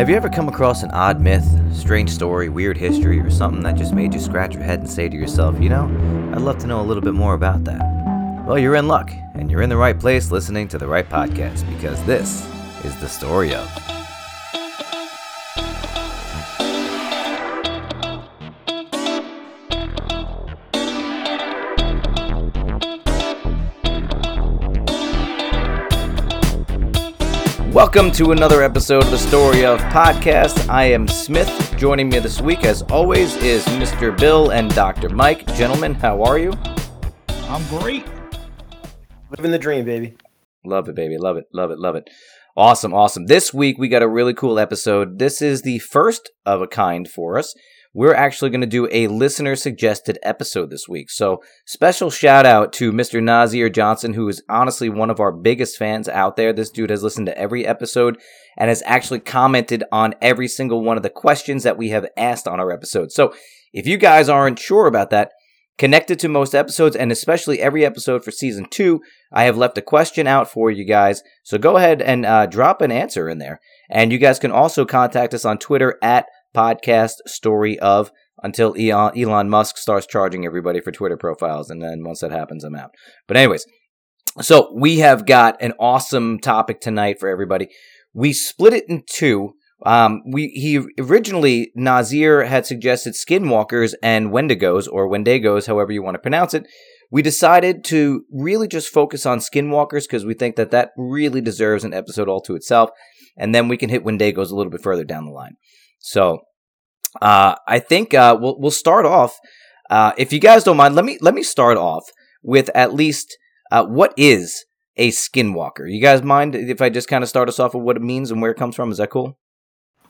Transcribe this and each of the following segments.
Have you ever come across an odd myth, strange story, weird history, or something that just made you scratch your head and say to yourself, you know, I'd love to know a little bit more about that? Well, you're in luck, and you're in the right place listening to the right podcast because this is the story of. Welcome to another episode of the Story of Podcast. I am Smith. Joining me this week, as always, is Mr. Bill and Dr. Mike. Gentlemen, how are you? I'm great. Living the dream, baby. Love it, baby. Love it. Love it. Love it. Awesome. Awesome. This week, we got a really cool episode. This is the first of a kind for us we're actually going to do a listener suggested episode this week. So, special shout out to Mr. Nassir Johnson, who is honestly one of our biggest fans out there. This dude has listened to every episode and has actually commented on every single one of the questions that we have asked on our episode. So, if you guys aren't sure about that, connected to most episodes and especially every episode for season two, I have left a question out for you guys. So go ahead and uh, drop an answer in there. And you guys can also contact us on Twitter at podcast story of until Elon Musk starts charging everybody for Twitter profiles. And then once that happens, I'm out. But, anyways, so we have got an awesome topic tonight for everybody. We split it in two. Um, we he originally Nassir had suggested skinwalkers and wendigos or wendigos, however you want to pronounce it. We decided to really just focus on skinwalkers because we think that that really deserves an episode all to itself, and then we can hit wendigos a little bit further down the line. So uh, I think uh, we'll we'll start off. Uh, if you guys don't mind, let me let me start off with at least uh, what is a skinwalker. You guys mind if I just kind of start us off with what it means and where it comes from? Is that cool?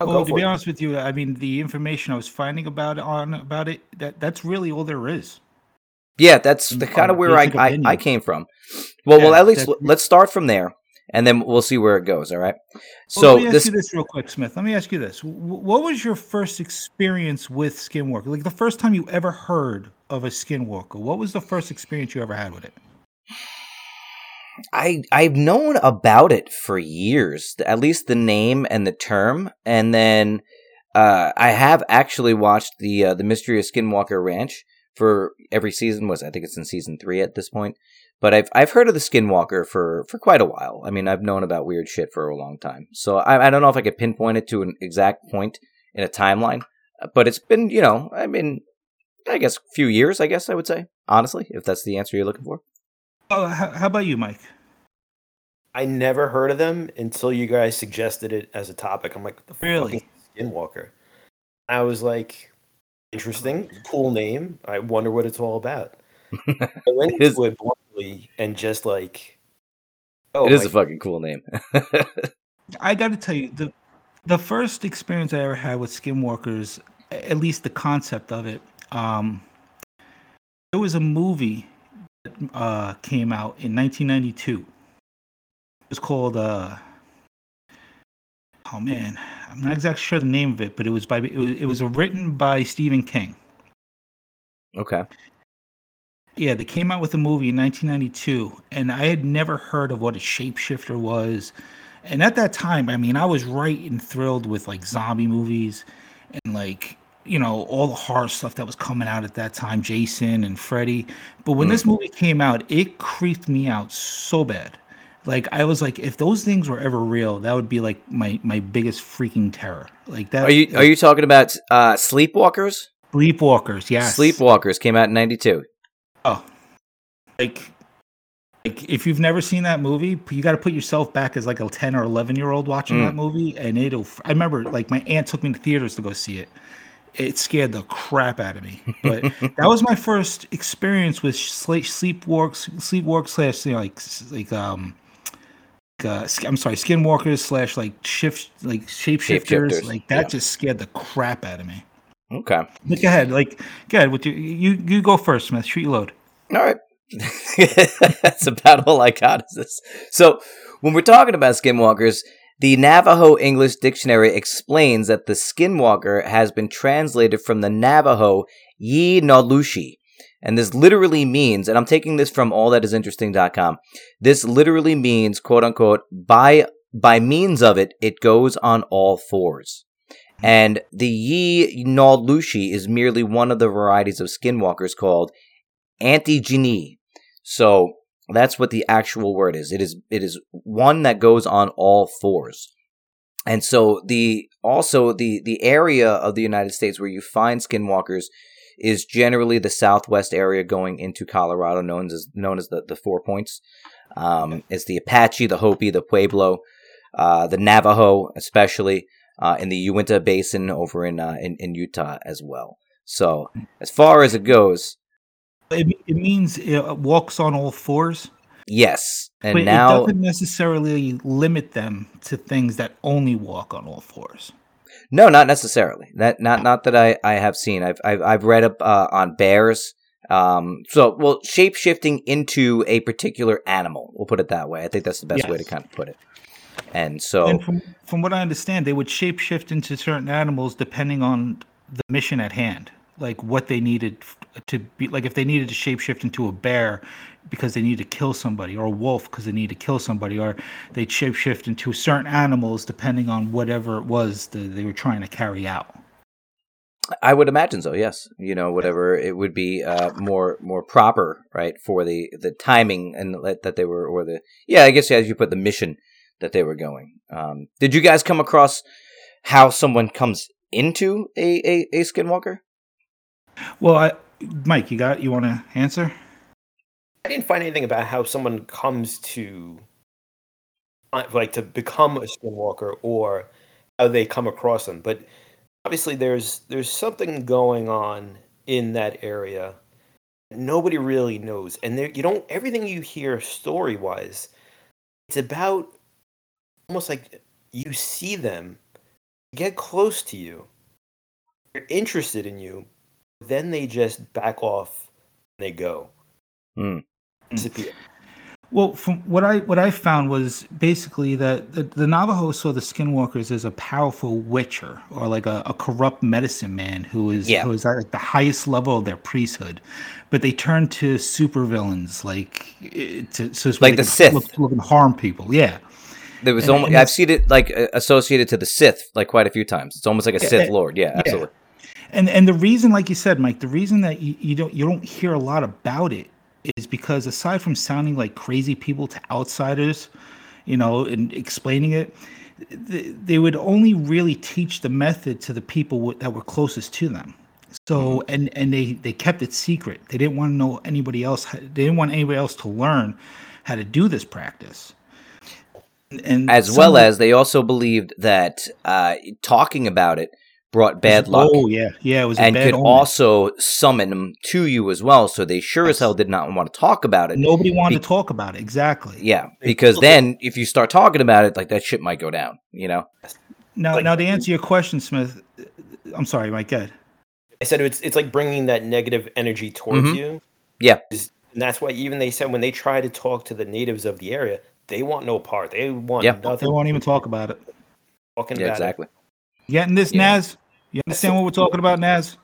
well, to be it. honest with you, I mean the information I was finding about on about it that that's really all there is. Yeah, that's the kind of where I, I, I came from. Well, yeah, well, at least let's start from there and then we'll see where it goes. All right. So well, let me ask this, you this real quick, Smith. Let me ask you this: What was your first experience with Skinwalker? Like the first time you ever heard of a Skinwalker? What was the first experience you ever had with it? I I've known about it for years, at least the name and the term, and then uh, I have actually watched the uh, the Mystery of Skinwalker Ranch for every season. Was I think it's in season three at this point. But I've I've heard of the Skinwalker for for quite a while. I mean, I've known about weird shit for a long time. So I I don't know if I could pinpoint it to an exact point in a timeline, but it's been you know I mean I guess a few years. I guess I would say honestly, if that's the answer you're looking for. Oh, how, how about you, Mike? I never heard of them until you guys suggested it as a topic. I'm like, the really? Skinwalker. I was like, interesting, cool name. I wonder what it's all about. I went into it and just like oh it is a fucking cool name i gotta tell you the the first experience i ever had with skinwalkers at least the concept of it um there was a movie that uh came out in 1992 it was called uh oh man i'm not exactly sure the name of it but it was by it was, it was written by stephen king okay yeah, they came out with a movie in 1992, and I had never heard of what a shapeshifter was. And at that time, I mean, I was right and thrilled with like zombie movies and like, you know, all the horror stuff that was coming out at that time, Jason and Freddy. But when mm. this movie came out, it creeped me out so bad. Like I was like, if those things were ever real, that would be like my my biggest freaking terror. Like that. Are you are you talking about uh, Sleepwalkers? Sleepwalkers, yes. Sleepwalkers came out in '92. Oh, like, like if you've never seen that movie, you got to put yourself back as like a ten or eleven year old watching mm. that movie, and it'll. I remember like my aunt took me to theaters to go see it. It scared the crap out of me, but that was my first experience with sleep sleepwalks, sleepwalk slash you know, like like um. Uh, I'm sorry, skinwalkers slash like shift like shapeshifters, like that yeah. just scared the crap out of me. Okay. Look ahead. Like, go ahead. With you, you, you go first, Smith. Shoot your load. All right. That's about all I got. Is this? So, when we're talking about skinwalkers, the Navajo English Dictionary explains that the skinwalker has been translated from the Navajo yee naaldlooshii. And this literally means, and I'm taking this from allthatisinteresting.com, this literally means, quote unquote, by by means of it, it goes on all fours. And the yee naaldlooshii is merely one of the varieties of skinwalkers called Antigene. So that's what the actual word is. It is it is one that goes on all fours. And so the also the the area of the United States where you find skinwalkers is generally the southwest area going into Colorado, known as known as the, the Four Points. Um, it's the Apache, the Hopi, the Pueblo, uh, the Navajo, especially uh, in the Uinta Basin over in, uh, in, in Utah as well. So as far as it goes, it, it means it walks on all fours. Yes, and but now it doesn't necessarily limit them to things that only walk on all fours. No, not necessarily. That not not that I, I have seen. I've I've, I've read up uh, on bears. Um, so well, shape shifting into a particular animal. We'll put it that way. I think that's the best yes. way to kind of put it. And so, and from from what I understand, they would shape shift into certain animals depending on the mission at hand, like what they needed to be. Like if they needed to shapeshift into a bear because they need to kill somebody, or a wolf because they need to kill somebody, or they'd shapeshift into certain animals depending on whatever it was that they were trying to carry out. I would imagine so. Yes, you know, whatever it would be uh, more more proper, right, for the the timing and that they were, or the yeah, I guess as you put the mission that they were going. Um, did you guys come across how someone comes into a, a, a skinwalker? Well, I, Mike, you got you want to answer? I didn't find anything about how someone comes to uh, like to become a skinwalker or how they come across them, but obviously there's there's something going on in that area nobody really knows and there you don't everything you hear story wise it's about almost like you see them get close to you they're interested in you then they just back off and they go mm. disappear well, from what I what I found was basically that the, the Navajo saw the Skinwalkers as a powerful witcher or like a, a corrupt medicine man who is yeah. who is at like the highest level of their priesthood, but they turned to supervillains like eh, to so like the Sith, look, look and harm people. Yeah, there was and, almost, and I've seen it like associated to the Sith like quite a few times. It's almost like a Sith Lord. Yeah, absolutely. And and the reason, like you said, Mike, the reason that you, you don't you don't hear a lot about it is because aside from sounding like crazy people to outsiders, you know, and explaining it, they would only really teach the method to the people that were closest to them. So mm-hmm. and and they they kept it secret. They didn't want to know anybody else. They didn't want anybody else to learn how to do this practice and as well as they also believed that uh, talking about it brought bad luck. Oh yeah, yeah, it was, and could omen. also summon them to you as well. So they sure yes. as hell did not want to talk about it. Nobody wanted Be- to talk about it. Exactly. Yeah, because then if you start talking about it, like that shit might go down. You know. Now, like, now to answer your question, Smith, I'm sorry, Mike. Good. I said it's it's like bringing that negative energy towards mm-hmm. you. Yeah. And that's why even they said when they try to talk to the natives of the area, they want no part. They want yeah. nothing. They won't even talk about it. Talking yeah, about exactly. It. You getting this, yeah. Naz? You understand what we're talking about, Naz?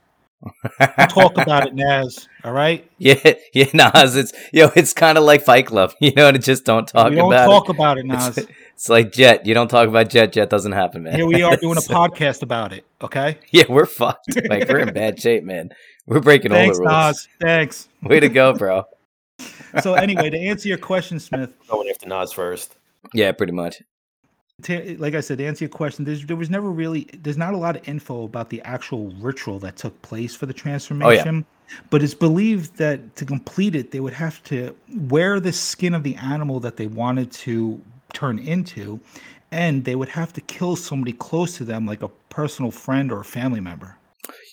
talk about it, Naz. All right. Yeah, yeah, Naz. It's yo, it's kind of like Fight Club, you know, and just don't talk about. we don't about talk it. about it, Naz. It's, it's, like Jet. You don't talk about Jet. Jet doesn't happen, man. Here we are doing a podcast about it. Okay. Yeah, we're fucked. Like we're in bad shape, man. We're breaking Thanks, all the rules. Naz. Thanks. Way to go, bro. so anyway, to answer your question, Smith. Going after Naz first. Yeah, pretty much. To, like I said, to answer your question, there was never really there's not a lot of info about the actual ritual that took place for the transformation. Oh, yeah. But it's believed that to complete it, they would have to wear the skin of the animal that they wanted to turn into, and they would have to kill somebody close to them, like a personal friend or a family member.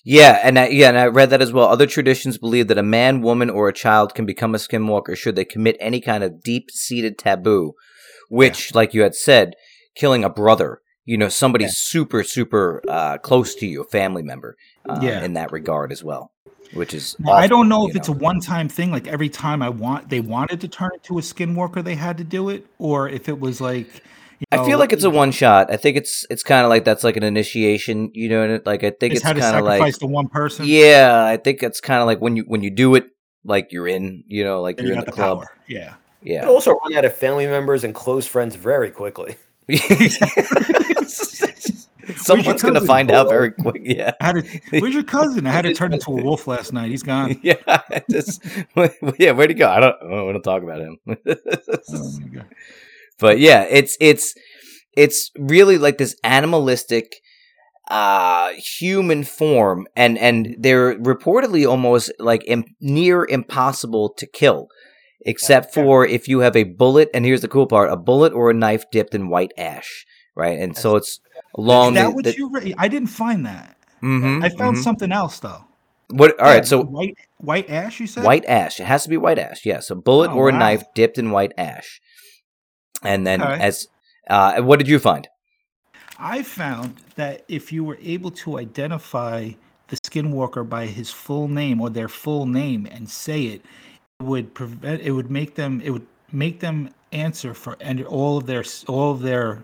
Yeah, and I, yeah, and I read that as well. Other traditions believe that a man, woman, or a child can become a skinwalker should they commit any kind of deep-seated taboo which, yeah. like you had said, killing a brother, you know, somebody yeah. super, super uh, close to you, a family member, uh, yeah. in that regard as well. Which is, awful, I don't know if know. it's a one-time thing. Like every time I want, they wanted to turn it to a skinwalker, they had to do it, or if it was like, you know, I feel like it's a one shot. I think it's it's kind of like that's like an initiation, you know. Like I think it's, it's kind of like the one person. Yeah, I think it's kind of like when you when you do it, like you're in, you know, like and you're you in the, the club. Power. Yeah, yeah. You also run out of family members and close friends very quickly. Someone's going to find out very quick. Yeah. Had to, where's your cousin? I had to turn into a wolf last night. He's gone. Yeah. Just, yeah. Where'd he go? I don't, I don't want to talk about him. Oh but yeah, it's it's it's really like this animalistic uh human form and and they're reportedly almost like Im- near impossible to kill except for if you have a bullet and here's the cool part a bullet or a knife dipped in white ash right and so it's long. Is that what the- you re- I didn't find that. Mhm, I found mhm. something else though. what all right Yeah, so white white ash you said? White ash. It has to be white ash. Yes, a bullet Oh, or a knife dipped in white ash. And then as uh, what did you find? I found that if you were able to identify the skinwalker by his full name or their full name and say it would prevent it would make them it would make them answer for and all of their all of their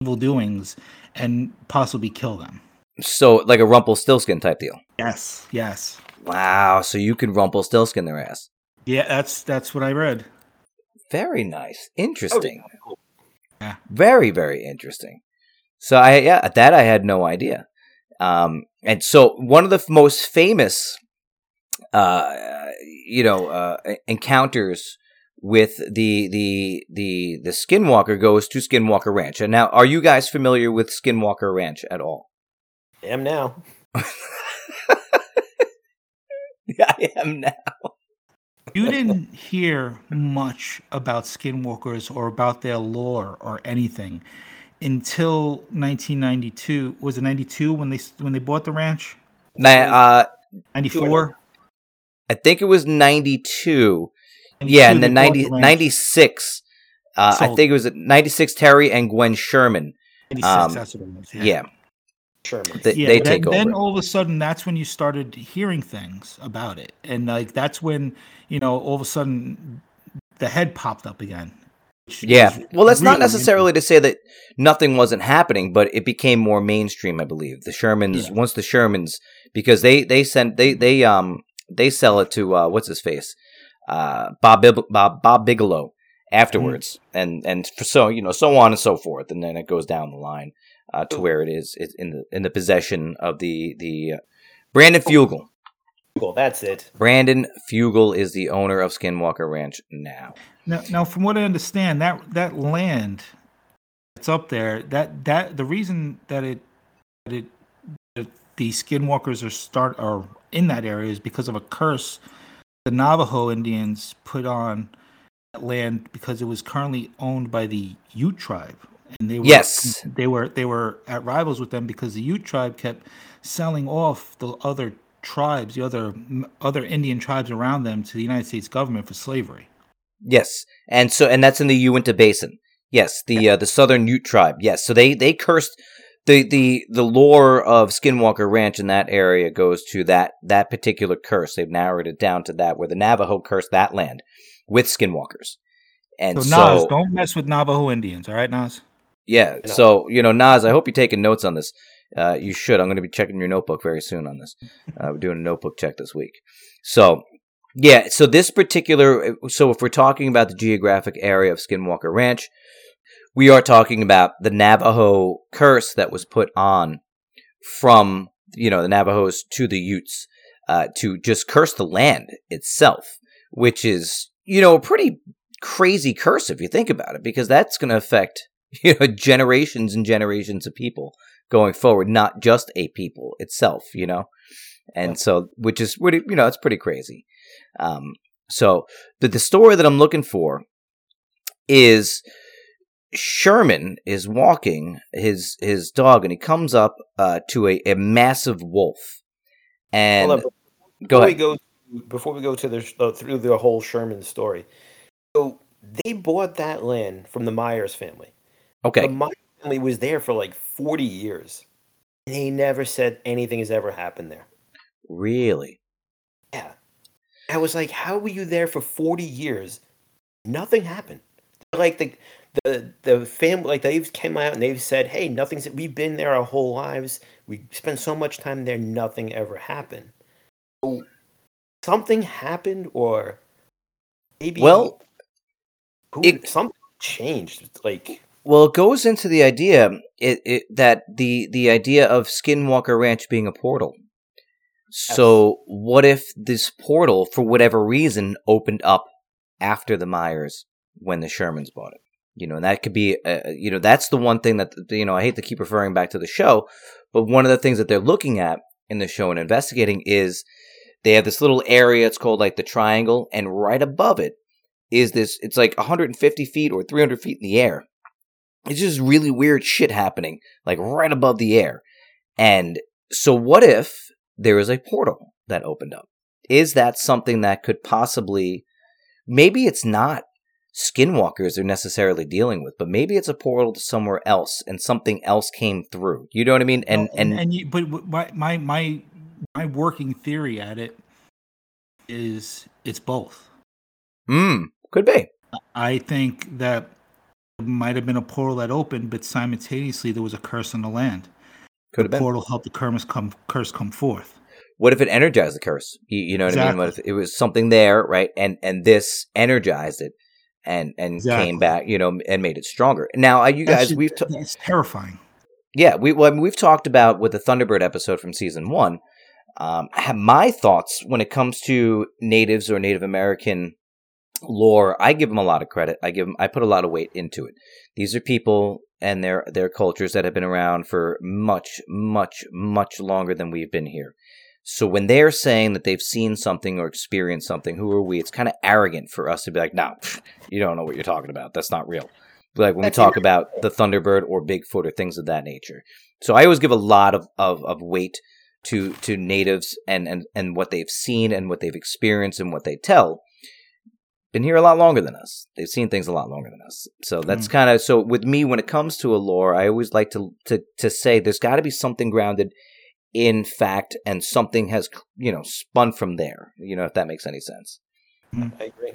evil doings and possibly kill them. So like a Rumpelstiltskin type deal. Yes, yes. Wow. So you can Rumpelstiltskin their ass. Yeah, that's that's what I read. Very nice. Interesting. cool. Yeah. Very very interesting. So I yeah at that I had no idea. Um, and so one of the f- most famous, uh, you know, uh, encounters with the the the the Skinwalker goes to Skinwalker Ranch. And now, are you guys familiar with Skinwalker Ranch at all? I am now. Yeah, I am now. You didn't hear much about skinwalkers or about their lore or anything until 1992. Was it 92 when they when they bought the ranch? Now, uh, 94. I think it was ninety two. Yeah, and then 90, 96. Uh, I think it was 96 Terry and Gwen Sherman. 96, um, that's what it was. Yeah, Sherman. they, yeah, they but take then, over. then all of a sudden, that's when you started hearing things about it, and like that's when you know all of a sudden the head popped up again. Yeah. Well, that's not necessarily to say that nothing wasn't happening, but it became more mainstream, I believe. The Shermans, Yeah. once the Shermans, because they they sent they they um they sell it to uh what's his face, uh Bob Bib- Bob Bob Bigelow afterwards, and and for so you know so on and so forth, and then it goes down the line uh, to where it is it's in the in the possession of the the uh, Brandon Fugal. Cool, that's it. Brandon Fugal is the owner of Skinwalker Ranch now. Now, now, from what I understand, that that land that's up there, that that the reason that it that it the skinwalkers are start are in that area is because of a curse the Navajo Indians put on that land because it was currently owned by the Ute tribe, and they were Yes. they were they were at rivals with them because the Ute tribe kept selling off the other tribes, the other other Indian tribes around them to the United States government for slavery. Yes, and so and that's in the Uinta Basin. Yes, the uh, the Southern Ute tribe. Yes, so they they cursed the the the lore of Skinwalker Ranch in that area goes to that that particular curse. They've narrowed it down to that where the Navajo cursed that land with Skinwalkers, and So, so, don't mess with Navajo Indians, all right, Nas? yeah. No. So you know, Nas, I hope you're taking notes on this. Uh, you should. I'm going to be checking your notebook very soon on this. Uh, we're doing a notebook check this week. So yeah, so this particular, so if we're talking about the geographic area of Skinwalker Ranch, we are talking about the Navajo curse that was put on from, you know, the Navajos to the Utes uh, to just curse the land itself, which is, you know, a pretty crazy curse if you think about it, because that's going to affect, you know, generations and generations of people going forward, not just a people itself, you know? And so, which is, pretty, you know, it's pretty crazy. Um, so the, the story that I'm looking for is Sherman is walking his his dog and he comes up uh, to a, a massive wolf. And Hold up, go before ahead. We go, before we go to the uh, through the whole Sherman story, so they bought that land from the Myers family. Okay. The Myers family was there for like forty years, and they never said anything has ever happened there. Really? Yeah, I was like, how were you there for forty years? Nothing happened. Like the the the family, like they've came out and they've said, hey, nothing's. We've been there our whole lives. We spent so much time there. Nothing ever happened. So something happened, or maybe Well, who, it- something changed. Like Well, it goes into the idea it, it, that the the idea of Skinwalker Ranch being a portal. So, what if this portal, for whatever reason, opened up after the Myers when the Shermans bought it? You know, and that could be, uh, you know, that's the one thing that you know. I hate to keep referring back to the show, but one of the things that they're looking at in the show and investigating is they have this little area. It's called like the Triangle, and right above it is this. It's like 150 feet or 300 feet in the air it's just really weird shit happening, like right above the air. And so, what if there is a portal that opened up? Is that something that could possibly, maybe it's not skinwalkers they're necessarily dealing with, but maybe it's a portal to somewhere else and something else came through. You know what I mean? And, well, and, and, and you, but my, my, my, my working theory at it is it's both. Hmm, could be. I think that might have been a portal that opened, but simultaneously there was a curse on the land. Could have the been. portal helped the curse come curse come forth. What if it energized the curse? You, you know what exactly. I mean? What if it was something there, right? And and this energized it, and and exactly. came back, you know, and made it stronger. Now, you guys, we've t- it's terrifying. Yeah, we well, I mean, we've talked about with the Thunderbird episode from season one. Um, my thoughts when it comes to natives or Native American lore, I give them a lot of credit. I give them, I put a lot of weight into it. These are people and their their cultures that have been around for much, much, much longer than we've been here. So when they're saying that they've seen something or experienced something, who are we? It's kind of arrogant for us to be like, "No, you don't know what you're talking about. That's not real." Like when That's we talk about the Thunderbird or Bigfoot or things of that nature. So I always give a lot of, of, of weight to to natives and, and, and what they've seen and what they've experienced and what they tell been here a lot longer than us. They've seen things a lot longer than us. So that's mm. kind of so with me when it comes to a lore, I always like to to to say there's got to be something grounded in fact and something has you know spun from there. You know if that makes any sense. Mm. I agree.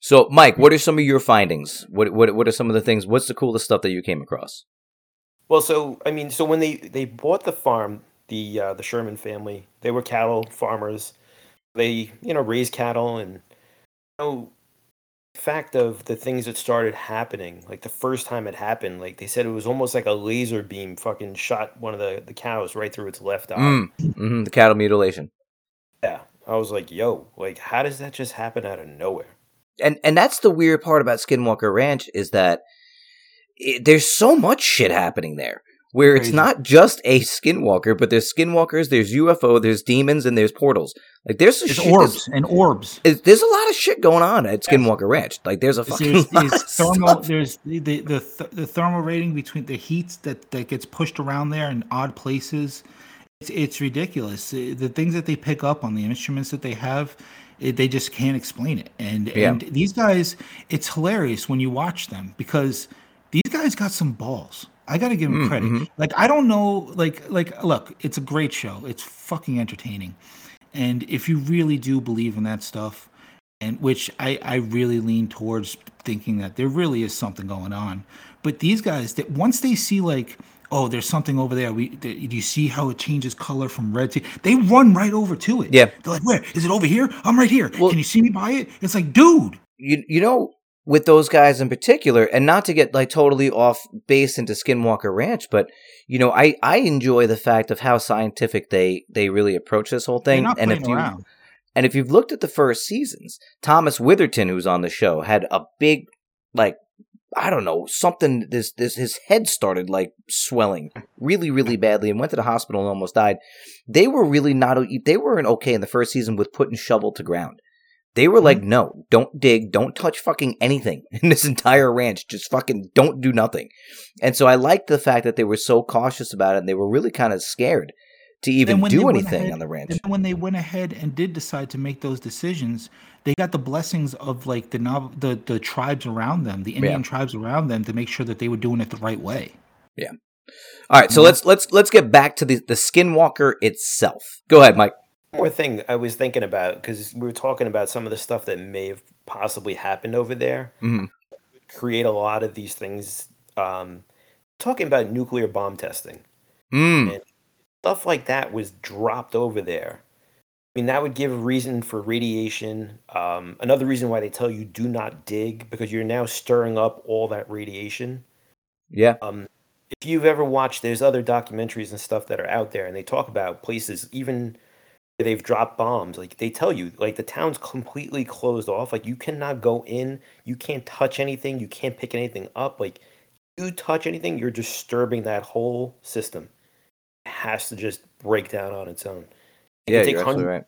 So Mike, what are some of your findings? What what what are some of the things? What's the coolest stuff that you came across? Well, so I mean, so when they they bought the farm, the uh, the Sherman family, they were cattle farmers. They you know raised cattle and know, fact of the things that started happening, like the first time it happened, like they said it was almost like a laser beam fucking shot one of the, the cows right through its left eye. Mm. Mm-hmm. The cattle mutilation. Yeah. I was like, yo, like how does that just happen out of nowhere? And and that's the weird part about Skinwalker Ranch is that it, there's so much shit happening there where Crazy. it's not just a skinwalker, but there's skinwalkers, there's UFO, there's demons, and there's portals. Like there's, there's orbs and orbs. There's a lot of shit going on at Skinwalker Ranch. Like there's a fucking there's, there's thermal. There's the the, the the thermal rating between the heat that that gets pushed around there in odd places. It's it's ridiculous. Uh, the things that they pick up on the instruments that they have. It, they just can't explain it, and yeah. and these guys, it's hilarious when you watch them because these guys got some balls I got to give him mm, credit. Mm-hmm. Like I don't know, like like look, it's a great show. It's fucking entertaining, and if you really do believe in that stuff, and which I I really lean towards thinking that there really is something going on. But these guys, that once they see like oh, there's something over there. We do you see how it changes color from red to? They run right over to it. Yeah, they're like, where is it over here? I'm right here. Well, Can you see me by it? It's like, dude. You you know with those guys in particular, and not to get like totally off base into Skinwalker Ranch, but you know, I I enjoy the fact of how scientific they they really approach this whole thing. and if you and if you've looked at the first seasons, Thomas Winterton, who's on the show, had a big like I don't know something. This this his head started like swelling really really badly and went to the hospital and almost died. They were really not. They weren't okay in the first season with putting shovel to ground. They were like, mm-hmm. no, don't dig, don't touch fucking anything in this entire ranch. Just fucking don't do nothing. And so I liked the fact that they were so cautious about it and they were really kind of scared to even do anything ahead, on the ranch. And when they went ahead and did decide to make those decisions, they got the blessings of like the the the tribes around them, the Indian yeah. tribes around them, to make sure that they were doing it the right way. Yeah. All right, so mm-hmm. let's let's let's get back to the the Skinwalker itself. Go ahead, Mike more thing I was thinking about because we were talking about some of the stuff that may have possibly happened over there. Mm-hmm. Create a lot of these things. Um, talking about nuclear bomb testing. Mm. stuff like that was dropped over there. I mean, that would give a reason for radiation. Um, another reason why they tell you do not dig because you're now stirring up all that radiation. Yeah. Um, if you've ever watched, there's other documentaries and stuff that are out there, and they talk about places even they've dropped bombs. Like they tell you, like the town's completely closed off. Like you cannot go in, you can't touch anything, you can't pick anything up. Like you touch anything, you're disturbing that whole system. It has to just break down on its own. It Yeah, you're absolutely hundreds- right.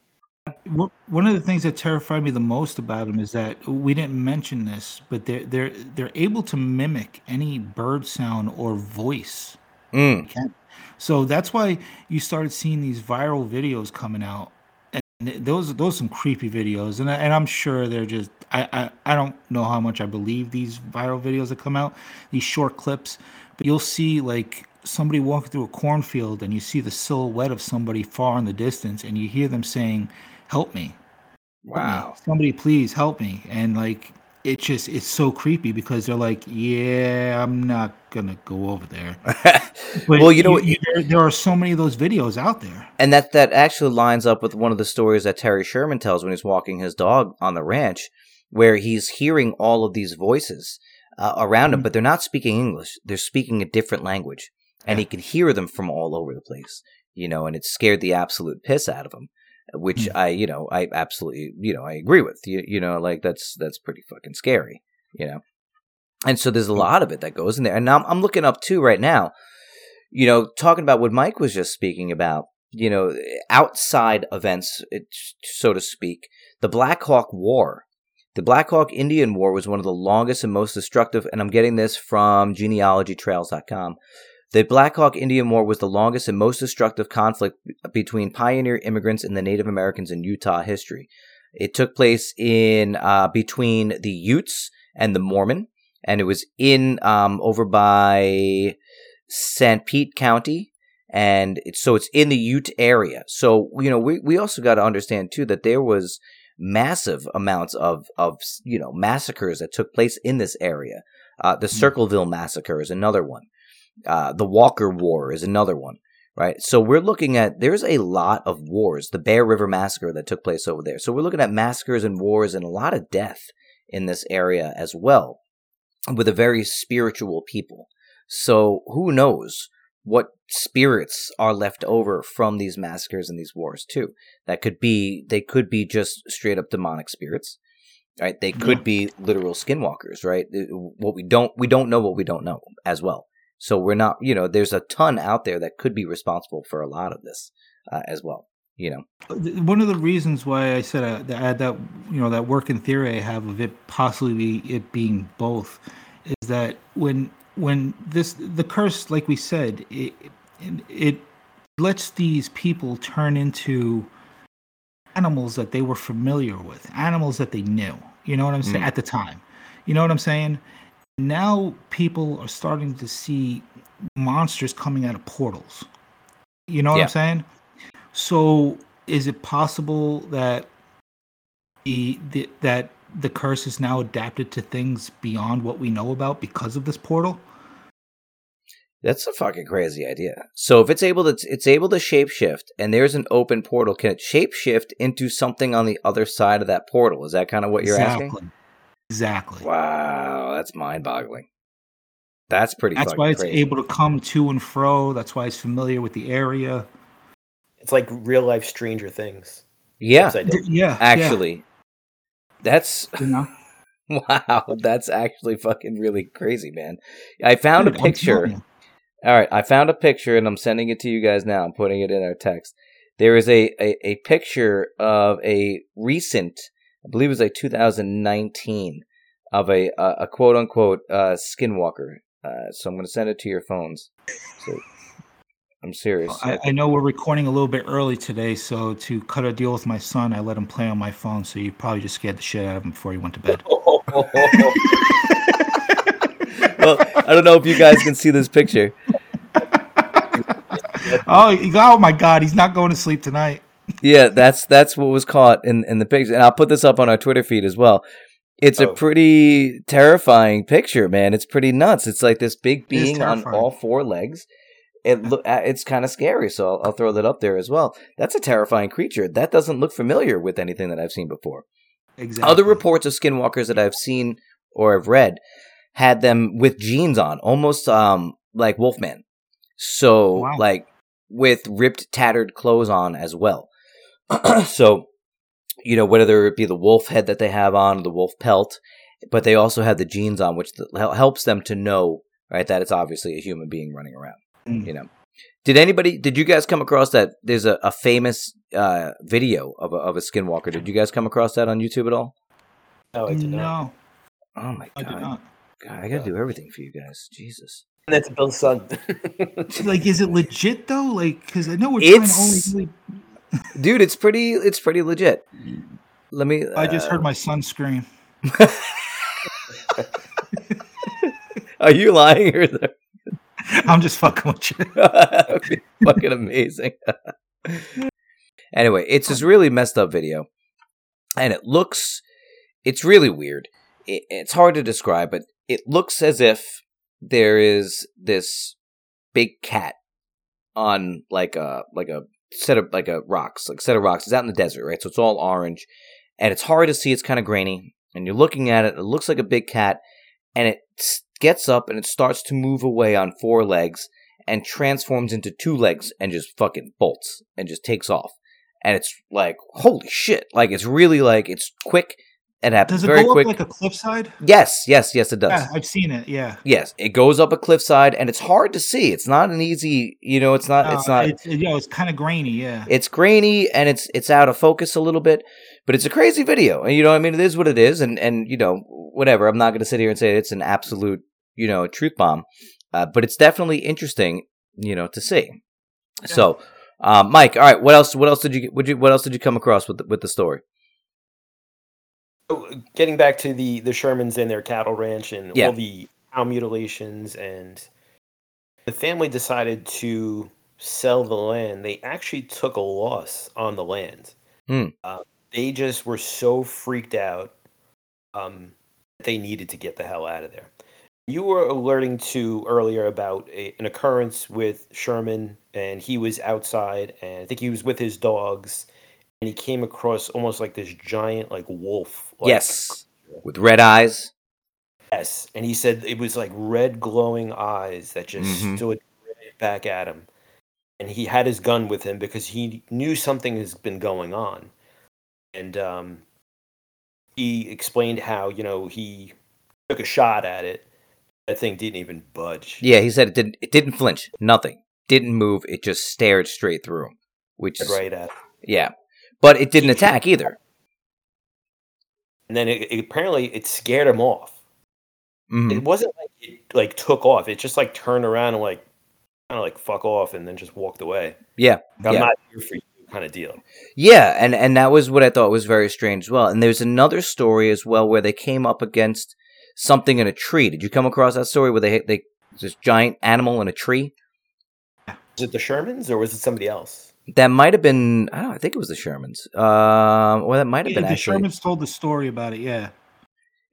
One one of the things that terrified me the most about them is that we didn't mention this, but they're they're they're able to mimic any bird sound or voice. Mm. Can. So that's why you started seeing these viral videos coming out, and those those are some creepy videos, and I, and I'm sure they're just I, I I don't know how much I believe these viral videos that come out, these short clips, but you'll see like somebody walking through a cornfield, and you see the silhouette of somebody far in the distance, and you hear them saying, "Help me." help me. Wow. somebody please help me and like it just it's so creepy because they're like yeah i'm not gonna go over there But well, you know what? there, there are so many of those videos out there And that that actually lines up with one of the stories that Terry Sherman tells when he's walking his dog on the ranch, where he's hearing all of these voices uh, around him, Mhm. but they're not speaking English; they're speaking a different language, and he can hear them from all over the place. You know, and it scared the absolute piss out of him. Which Mm. I, you know, I absolutely, you know, I agree with. You, you know, like that's that's pretty fucking scary. You know, and so there's a lot of it that goes in there. And I'm, I'm looking up too right now you know, talking about what Mike was just speaking about, you know, outside events, so to speak, the Black Hawk War. The Black Hawk Indian War was one of the longest and most destructive, and I'm getting this from genealogytrails.com. The Black Hawk Indian War was the longest and most destructive conflict between pioneer immigrants and the Native Americans in Utah history. It took place in uh, between the Utes and the Mormon, and it was in um, over by Sanpete County, and it's so it's in the Ute area. So you know, we we also got to understand too that there was massive amounts of of you know massacres that took place in this area. Uh, the Circleville massacre is another one. Uh, the Walker War is another one. Right, so we're looking at there's a lot of wars. The Bear River massacre that took place over there. So we're looking at massacres and wars and a lot of death in this area as well, with a very spiritual people. So who knows what spirits are left over from these massacres and these wars too? That could be they could be just straight up demonic spirits, right? They could Yeah. be literal skinwalkers, right? What we don't we don't know what we don't know as well. So we're not, you know, there's a ton out there that could be responsible for a lot of this uh, as well. You know, one of the reasons why i said uh, that I had that you know that working theory i have of it possibly it being both is that when when this the curse like we said it it, lets these people turn into animals that they were familiar with animals that they knew you know what i'm saying Mm. at the time you know what i'm saying now people are starting to see monsters coming out of portals you know what Yeah. i'm saying so is it possible that the, the that the curse is now adapted to things beyond what we know about because of this portal? that's a fucking crazy idea. So if it's able to, it's able to shapeshift, and there's an open portal, can it shapeshift into something on the other side of that portal? Is that kind of what you're exactly. asking? Exactly. Wow, that's mind-boggling. That's pretty. That's why it's crazy. able to come to and fro. That's why it's familiar with the area. It's like real life Stranger Things. Yeah, upside down. Yeah. actually, that's you know? wow. That's actually fucking really crazy, man. I found Dude, a picture. All right, I found a picture and I'm sending it to you guys now. I'm putting it in our text. There is a, a, a picture of a recent, I believe it was like 2019, of a a, a quote unquote uh, skinwalker. Uh, so I'm going to send it to your phones. So I'm serious. I, I know we're recording a little bit early today, so to cut a deal with my son, I let him play on my phone. So you probably just scared the shit out of him before he went to bed. well, I don't know if you guys can see this picture. oh, oh my God, he's not going to sleep tonight. Yeah, that's that's what was caught in in the picture, and I'll put this up on our Twitter feed as well. It's a Oh. pretty terrifying picture, man. It's pretty nuts. It's like this big being on all four legs. It look uh, it's kind of scary, so I'll, I'll throw that up there as well. That's a terrifying creature. That doesn't look familiar with anything that I've seen before. Exactly. Other reports of skinwalkers that I've seen or have read had them with jeans on, almost um like Wolfman. So Wow. like with ripped, tattered clothes on as well. so you know whether it be the wolf head that they have on, the wolf pelt, but they also have the jeans on, which helps them to know right that it's obviously a human being running around. Mm. You know. Did anybody? Did you guys come across that? There's a, a famous uh, video of a, of a skinwalker. Did you guys come across that on YouTube at all? No, I did not. Oh my I god! did not. God, I gotta do everything for you guys. Jesus. And that's Bill's son. Like, is it legit though? Like, because I know we're It's- trying to only. dude it's pretty it's pretty legit let me I just uh, heard my son scream. are you lying or is that I'm just fucking with you. Fucking amazing. Anyway it's this really messed up video and it looks it's really weird. It, it's hard to describe but it looks as if there is this big cat on like a like a set of like a rocks like set of rocks. It's out in the desert right? So it's all orange and it's hard to see. It's kind of grainy and you're looking at it it looks like a big cat and it s- gets up and it starts to move away on four legs and transforms into two legs and just fucking bolts and just takes off. And it's like holy shit. Like it's really like it's quick it happens Does it very go quick up like a cliffside? yes yes yes it does Yeah, I've seen it. Yeah. Yes, it goes up a cliffside, and it's hard to see. It's not an easy, you know. It's not. it's Uh, not. It's, you know, it's kind of grainy. Yeah. it's grainy and it's it's out of focus a little bit, but it's a crazy video. And you know, I mean, it is what it is, and and you know, whatever. I'm not going to sit here and say it's an absolute, you know, truth bomb, uh, but it's definitely interesting, you know, to see. So, um, Mike, all right, what else? What else did you? Would you? What else did you come across with the, with the story? So, getting back to the the Shermans and their cattle ranch and Yeah. all the cow mutilations, and the family decided to sell the land. They actually took a loss on the land. Hmm. Uh, they just were so freaked out um, that they needed to get the hell out of there. You were alerting to earlier about a, an occurrence with Sherman, and he was outside, and I think he was with his dogs, and he came across almost like this giant, like wolf. Like, yes, with red eyes. Yes, and he said it was like red glowing eyes that just Mhm. stood right back at him. And he had his gun with him because he knew something has been going on. And um, he explained how, you know, he took a shot at it. That thing didn't even budge. Yeah, he said it didn't. It didn't flinch. Nothing. Didn't move. It just stared straight through him. Which is Right at. yeah, but it didn't attack either. And then it, it- apparently it scared him off. Mhm. It wasn't like it like took off. It just like turned around and like kind of like fuck off and then just walked away. Yeah, I'm yeah. not here for you kind of deal. Yeah, and and that was what I thought was very strange as well. And there's another story as well where they came up against something in a tree. Did you come across that story where they they this giant animal in a tree? Was it the Shermans or was it somebody else? That might have been. I don't. know, I think it was the Shermans. Um, or that might have Yeah, been the actually. Shermans told the story about it. Yeah.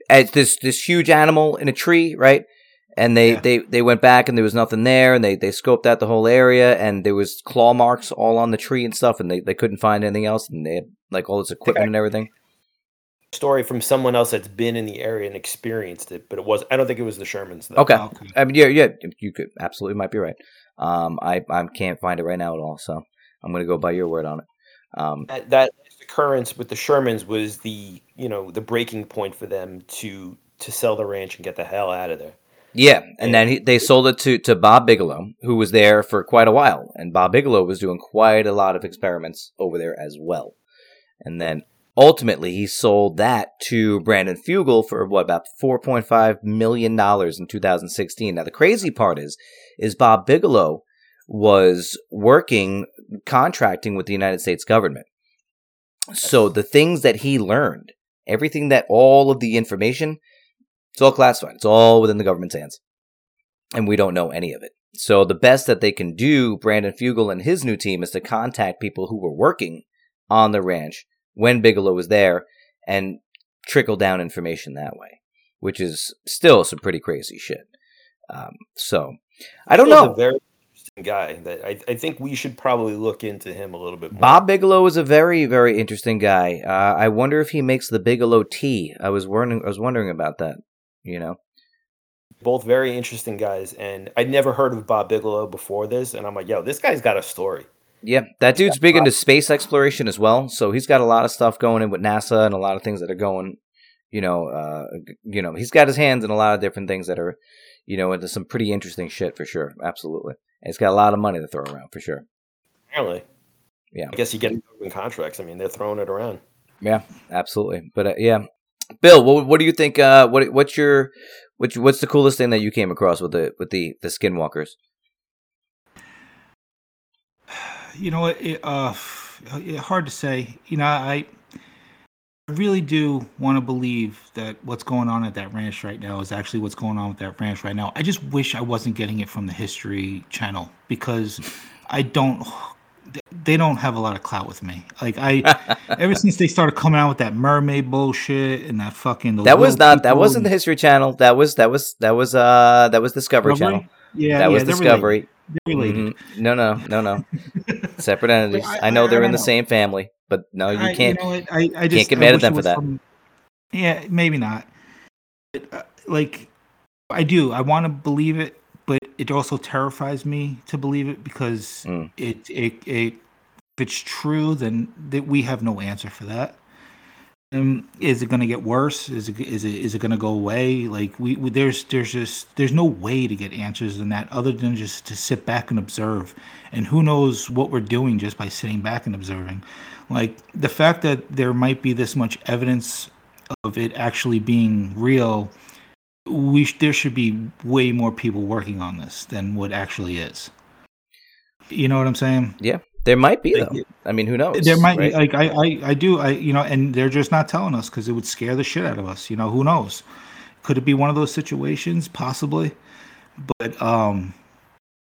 It's this this huge animal in a tree, right? And they, Yeah. they, they went back and there was nothing there, and they, they scoped out the whole area, and there was claw marks all on the tree and stuff, and they, they couldn't find anything else, and they had like all this equipment and everything. Story from someone else that's been in the area and experienced it, but it was. I don't think it was the Shermans. Though. Okay, Okay. I mean, yeah, yeah, you could absolutely might be right. Um, I I can't find it right now at all, so I'm gonna go by your word on it. Um, That, that occurrence with the Shermans was the you know the breaking point for them to to sell the ranch and get the hell out of there. yeah, and then he, they sold it to to Bob Bigelow, who was there for quite a while, and Bob Bigelow was doing quite a lot of experiments over there as well. And then ultimately, he sold that to Brandon Fugal for what about four point five million dollars in 2016. Now, the crazy part is, is Bob Bigelow was working contracting with the United States government. So the things that he learned, everything that all of the information, it's all classified. It's all within the government's hands. And we don't know any of it. So the best that they can do, Brandon Fugal and his new team, is to contact people who were working on the ranch when Bigelow was there and trickle down information that way, which is still some pretty crazy shit. Um, so I don't know. Very guy. That I, I think we should probably look into him a little bit more. Bob Bigelow is a very, very interesting guy. Uh, I wonder if he makes the Bigelow tea. I was wondering, I was wondering about that. You know, both very interesting guys, and I'd never heard of Bob Bigelow before this, and I'm like, yo, this guy's got a story. Yeah, that dude's big into space exploration as well. So he's got a lot of stuff going in with NASA and a lot of things that are going. You know, uh, you know, he's got his hands in a lot of different things that are, you know, into some pretty interesting shit for sure. Absolutely, and he's got a lot of money to throw around for sure. Apparently, Yeah. I guess you get open contracts. I mean, they're throwing it around. Yeah, absolutely. But uh, yeah, Bill, what what do you think? Uh, what what's your what's what's the coolest thing that you came across with the with the the skinwalkers? You know, it, uh, it, hard to say. You know, I I really do want to believe that what's going on at that ranch right now is actually what's going on with that ranch right now. I just wish I wasn't getting it from the History Channel because I don't. They don't have a lot of clout with me. Like I, ever since they started coming out with that mermaid bullshit and that fucking that was not that wasn't the History Channel. That was that was that was uh that was Discovery, Discovery? Channel. Yeah, that yeah, was Discovery. Related. They're related. Mhm. No, no, no, no. Separate entities. I- I, know they're I in the know. same family, but no, you I- can't. know I, I just get I mad at them for that. from- yeah, maybe not. But, uh, like, I do. I want to believe it, but it also terrifies me to believe it because Mm. it, it it if it's true, then that we have no answer for that. Um, is it going to get worse? Is it is it is it going to go away? Like we, we there's there's just there's no way to get answers in that other than just to sit back and observe. And who knows what we're doing just by sitting back and observing. Like the fact that there might be this much evidence of it actually being real, we there should be way more people working on this than what actually is. You know what I'm saying? There might be Like, though. I mean, who knows? there might right? be like I, I I do I you know and they're just not telling us because it would scare the shit out of us you know who knows could it be one of those situations possibly but um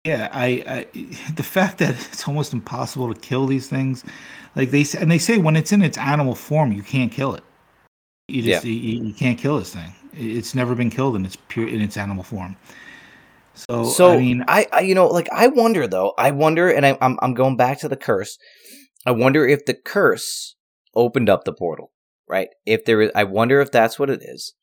yeah I, I the fact that it's almost impossible to kill these things like they say and they say when it's in its animal form you can't kill it you just you, you can't kill this thing it's never been killed in its pure in its animal form so, So I mean I, I, you know, like I wonder though. I wonder, and I, I'm I'm going back to the curse. I wonder if the curse opened up the portal, right? If there is, I wonder if that's what it is,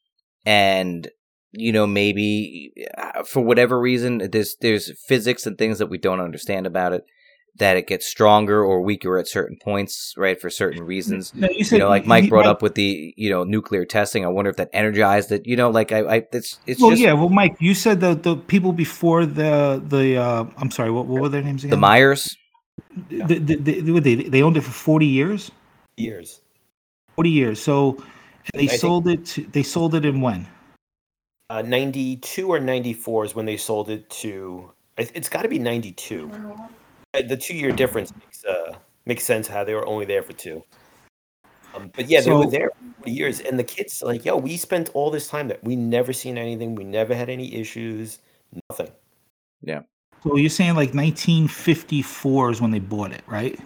and you know, maybe uh, for whatever reason, there's there's physics and things that we don't understand about it. That it gets stronger or weaker at certain points, right? For certain reasons. no, you, you know, like Mike brought Mike- up with the you know nuclear testing. I wonder if that energized it. You know, like I, I it's it's well, just yeah. Well, Mike, you said the the people before the the uh, I'm sorry, what, what were their names the again? Myers. The, the, the, they they owned it for 40 years. Years. 40 years. So they I think- sold it. To, they sold it in when? Uh, 92 or 94 is when they sold it to. It's got to be 92. Uh, The two year difference makes uh, makes sense how they were only there for two. Um, but yeah, they were there for years, and the kids like, yo, we spent all this time that we never seen anything, we never had any issues, nothing. Yeah. So you're saying like 1954 is when they bought it, right?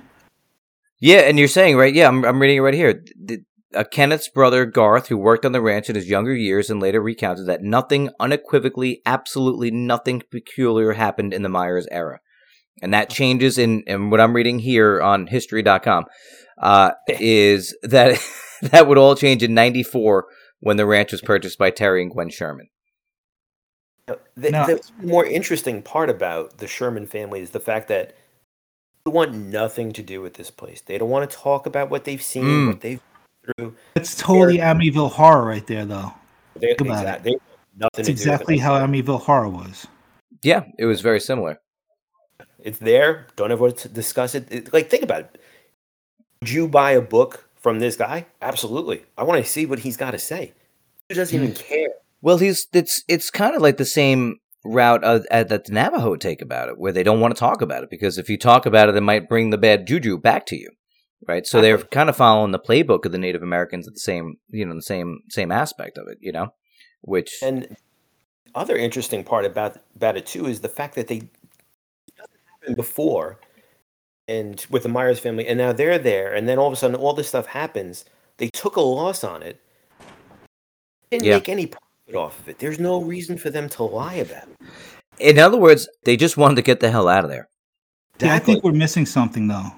Yeah, and you're saying right? Yeah, I'm I'm reading it right here. The, uh, Kenneth's brother Garth, who worked on the ranch in his younger years, and later recounted that nothing, unequivocally, absolutely nothing peculiar happened in the Myers era, and that changes in. And what I'm reading here on History.com uh, is that that would all change in '94 when the ranch was purchased by Terry and Gwen Sherman. The, No. the more interesting part about the Sherman family is the fact that they want nothing to do with this place. They don't want to talk about what they've seen, Mm. what they've been through. It's totally Amityville horror right there, though. They, Think about exact- they nothing That's to do with exactly how Amityville horror was. Yeah, it was very similar. It's there. Don't ever discuss it. It- Like, think about it. Would you buy a book from this guy? Absolutely. I want to see what he's got to say. He doesn't even care. Well, he's it's it's kind of like the same route uh, that the Navajo take about it, where they don't want to talk about it because if you talk about it, it might bring the bad juju back to you, right? So they're kind of following the playbook of the Native Americans at the same you know the same same aspect of it, you know, which And other interesting part about about it too is the fact that they it before, and with the Myers family, and now they're there, and then all of a sudden all this stuff happens. They took a loss on it. Didn't Yeah. make any profit off of it. There's no reason for them to lie about it. in other words, they just wanted to get the hell out of there. Yeah, I think we're missing something though.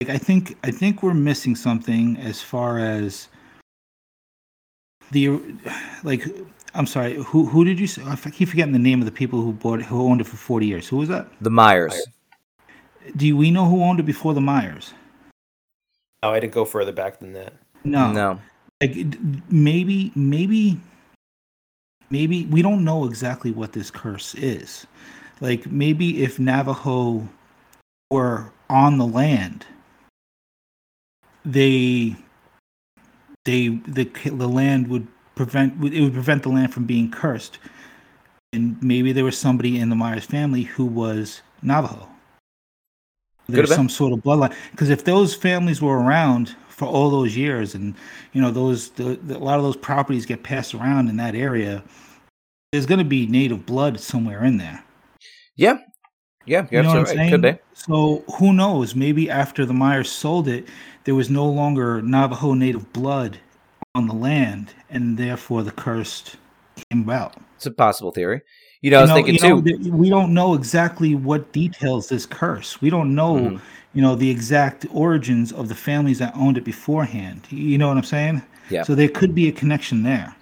Like I think I think we're missing something as far as the like I'm sorry. Who who did you? Say? I keep forgetting the name of the people who bought it, who owned it for 40 years. Who was that? The Myers. Do we know who owned it before the Myers? Oh, I didn't go further back than that. No. No. Like maybe maybe maybe we don't know exactly what this curse is. Like maybe if Navajo were on the land, they they the the land would prevent it would prevent the land from being cursed. And maybe there was somebody in the Myers family who was Navajo. There's some sort of bloodline because if those families were around for all those years, and you know those the, the, a lot of those properties get passed around in that area, there's going to be native blood somewhere in there. Yeah. Yeah, You know what I'm right. Could be. So who knows? Maybe after the Myers sold it, there was no longer Navajo native blood on the land, and therefore the curse came about. It's a possible theory. You know, I was You know- thinking know, too. we don't know exactly what details this curse. We don't know, Mhm. you know, the exact origins of the families that owned it beforehand. You know what I'm saying? Yeah. So there could be a connection there.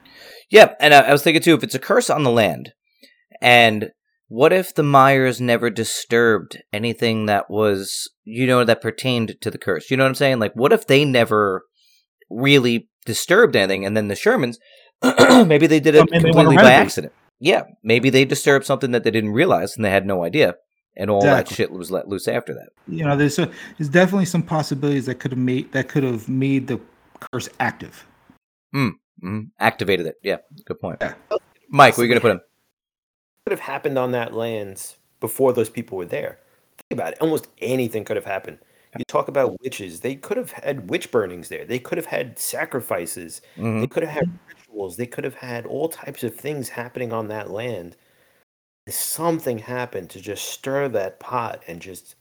Yeah, and I, I was thinking too, if it's a curse on the land, and what if the Myers never disturbed anything that was, you know, that pertained to the curse? You know what I'm saying? Like, what if they never really disturbed anything, and then the Shermans, maybe they did it completely by accident. Yeah, maybe they disturbed something that they didn't realize and they had no idea, and all that shit was let loose after that. You know, there's a, there's definitely some possibilities that could have made that could have made the curse active. hmm Activated it. Yeah, good point. Yeah. Mike, where are you gonna put him? could have happened on that lands before those people were there. Think about it. Almost anything could have happened. You talk about witches. They could have had witch burnings there. They could have had sacrifices. Mhm. They could have had rituals. They could have had all types of things happening on that land. Something happened to just stir that pot and just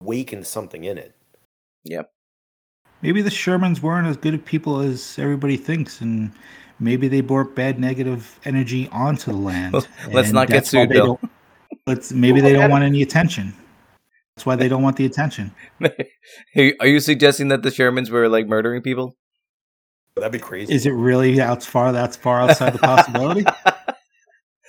awaken something in it. Yep. Maybe the Shermans weren't as good of people as everybody thinks, and maybe they brought bad negative energy onto the land. Let's not get sued, Bill. Let's maybe they don't want any attention. That's why they don't want the attention. Are you suggesting that the Shermans were like murdering people? That'd be crazy. Is it really out far? That's far outside the possibility.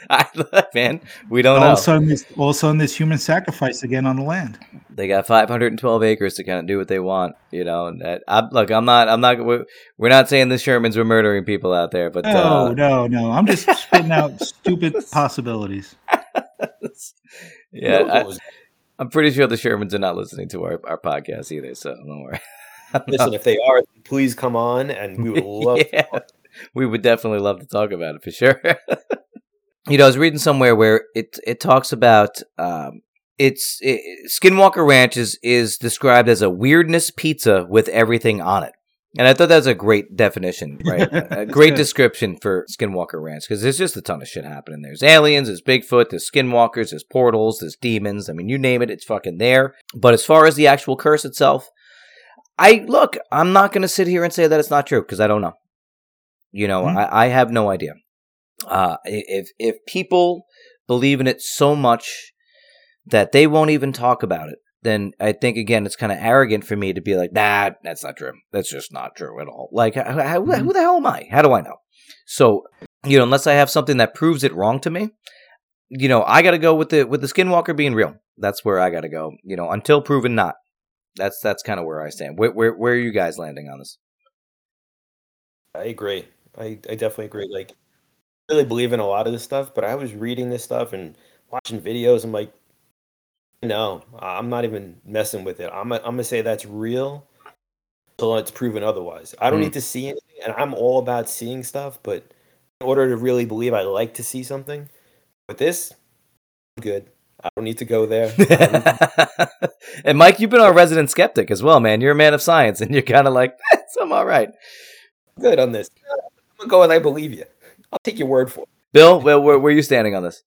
I, man, we don't all know. of a sudden, this, all of a sudden, this human sacrifice again on the land. They got 512 acres to kind of do what they want, you know. And that, I, look, I'm not, I'm not, we're, we're not saying the Shermans were murdering people out there, but No, uh, no, no. I'm just spitting out stupid possibilities. yeah, I, was- I'm pretty sure the Shermans are not listening to our, our podcast either, so don't worry. listen, if they are, please come on, and we would love. yeah, we would definitely love to talk about it for sure. you know, I was reading somewhere where it it talks about um, it's it, Skinwalker Ranch is is described as a weirdness pizza with everything on it. And I thought that was a great definition, right? a great description for Skinwalker Ranch because there's just a ton of shit happening. There's aliens, there's Bigfoot, there's Skinwalkers, there's portals, there's demons. I mean, you name it, it's fucking there. But as far as the actual curse itself, I look, I'm not going to sit here and say that it's not true because I don't know. You know, Mhm. I, I have no idea. Uh, if if people believe in it so much that they won't even talk about it, then I think again it's kind of arrogant for me to be like, nah, that's not true. That's just not true at all. Like, how, how, who the hell am I? How do I know? So, you know, unless I have something that proves it wrong to me, you know, I got to go with the with the Skinwalker being real. That's where I got to go. You know, until proven not. That's that's kind of where I stand. Where, where where are you guys landing on this? I agree. I, I definitely agree. Like, I really believe in a lot of this stuff, but I was reading this stuff and watching videos. I'm like, no, I'm not even messing with it. I'm, I'm gonna say that's real until it's proven otherwise. I don't Mm. need to see anything, and I'm all about seeing stuff. But in order to really believe, I like to see something. With this, I'm good. I don't need to go there. I don't need to- and Mike, you've been our resident skeptic as well, man. You're a man of science, and you're kind of like, I'm all right. good on this. I'm gonna go and I believe you. I'll take your word for it. Bill, where, where, where are you standing on this?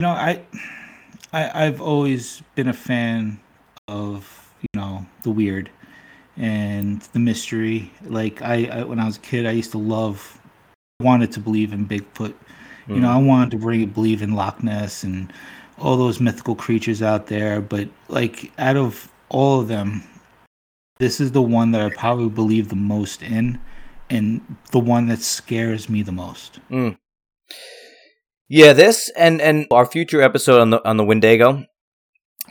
You know, I, I, I've always been a fan of you know the weird and the mystery. Like I, I when I was a kid, I used to love, wanted to believe in Bigfoot. You know, I wanted to bring believe in Loch Ness and all those mythical creatures out there. But like out of all of them, this is the one that I probably believe the most in, and the one that scares me the most. Mm. Yeah, this and and our future episode on the on the Wendigo,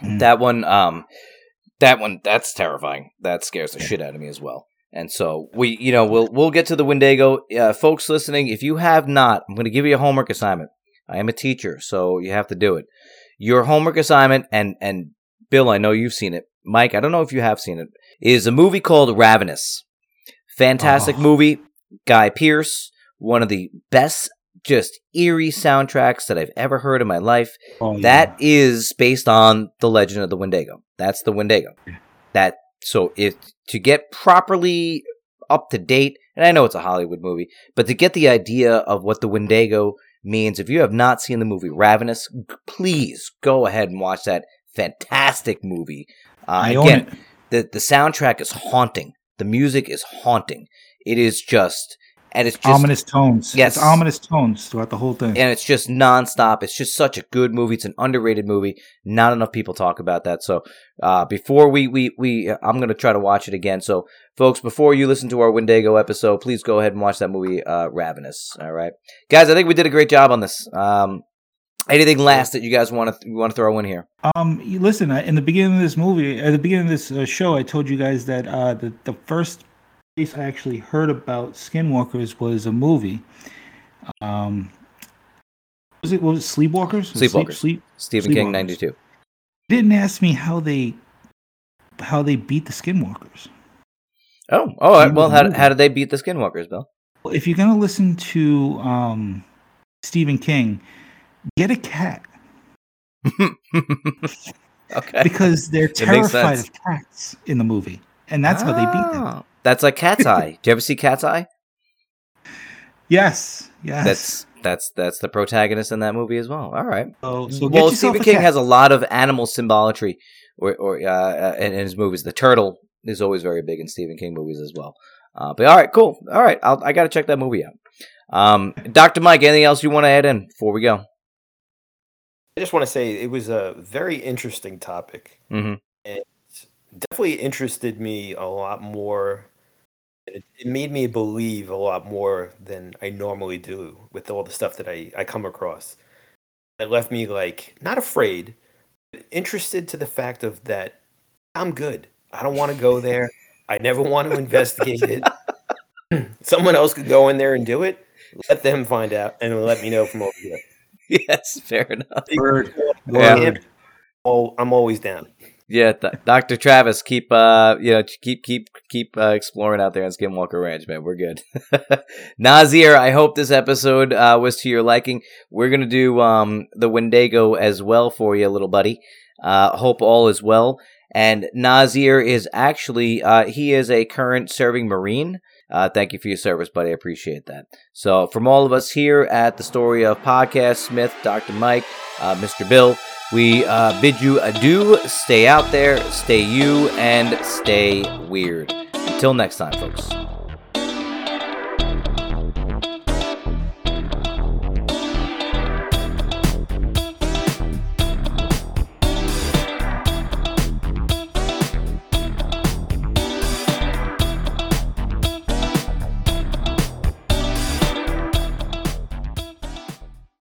Mm. that one, um, that one, that's terrifying. That scares the shit out of me as well. And so we, you know, we'll we'll get to the Wendigo, uh, folks listening. If you have not, I'm going to give you a homework assignment. I am a teacher, so you have to do it. Your homework assignment, and and Bill, I know you've seen it. Mike, I don't know if you have seen it. Is a movie called Ravenous. Fantastic Oh. movie. Guy Pearce, one of the best, just eerie soundtracks that I've ever heard in my life. Oh, yeah. That is based on the legend of the Wendigo. That's the Wendigo. That so if to get properly up to date, and I know it's a Hollywood movie, but to get the idea of what the Wendigo means, if you have not seen the movie Ravenous, please go ahead and watch that fantastic movie. Uh, again, the the soundtrack is haunting. The music is haunting. It is just and it's just ominous tones. Yes. It's ominous tones throughout the whole thing. and it's just nonstop. It's just such a good movie. It's an underrated movie. Not enough people talk about that. So uh, before we we we, I'm gonna try to watch it again. So folks, before you listen to our Wendigo episode, please go ahead and watch that movie, uh, Ravenous. All right, guys. I think we did a great job on this. Um, anything last that you guys want to want to throw in here? Um, listen, I- in the beginning of this movie, at the beginning of this uh, show, I told you guys that uh, the the first place I actually heard about Skinwalkers was a movie. Um, was it was it Sleepwalkers? Sleepwalkers. Sleep, sleep. Stephen King, ninety two. Didn't ask me how they how they beat the Skinwalkers. Oh, all right. Name Well, how, how did they beat the Skinwalkers, Bill? Well, if you're gonna listen to um, Stephen King, get a cat okay. because they're terrified of cats in the movie, and that's how they beat them. That's like Cat's Eye. Do you ever see Cat's Eye? Yes, yes. That's that's that's the protagonist in that movie as well. All right. so, so well, yourself Stephen King cat. has a lot of animal symbolatry, or, or uh, uh, in, in his movies. The turtle is always very big in Stephen King movies as well. Uh, but all right, cool. All right, I'll, I got to check that movie out. Um, Doctor Mike, anything else you want to add in before we go? I just want to say it was a very interesting topic. hmm Definitely interested me a lot more. It, it made me believe a lot more than I normally do with all the stuff that I, I come across. It left me like not afraid, but interested to the fact of that I'm good. I don't want to go there. I never want to investigate it. Someone else could go in there and do it. Let them find out and let me know from over here. Yes, fair enough. Word. Word. Oh, I'm always down. Yeah, th- Doctor Travis, keep uh, you know, keep keep keep uh, exploring out there on Skinwalker Ranch, man. We're good. Nassir, I hope this episode uh, was to your liking. We're gonna do um the Wendigo as well for you, little buddy. Uh, hope all is well. And Nassir is actually uh, he is a current serving Marine. Uh, thank you for your service, buddy. I appreciate that. So, from all of us here at the Story of Podcast, Smith, Dr. Mike, uh, Mr. Bill, we uh, bid you adieu. Stay out there, stay you, and stay weird. Until next time, folks.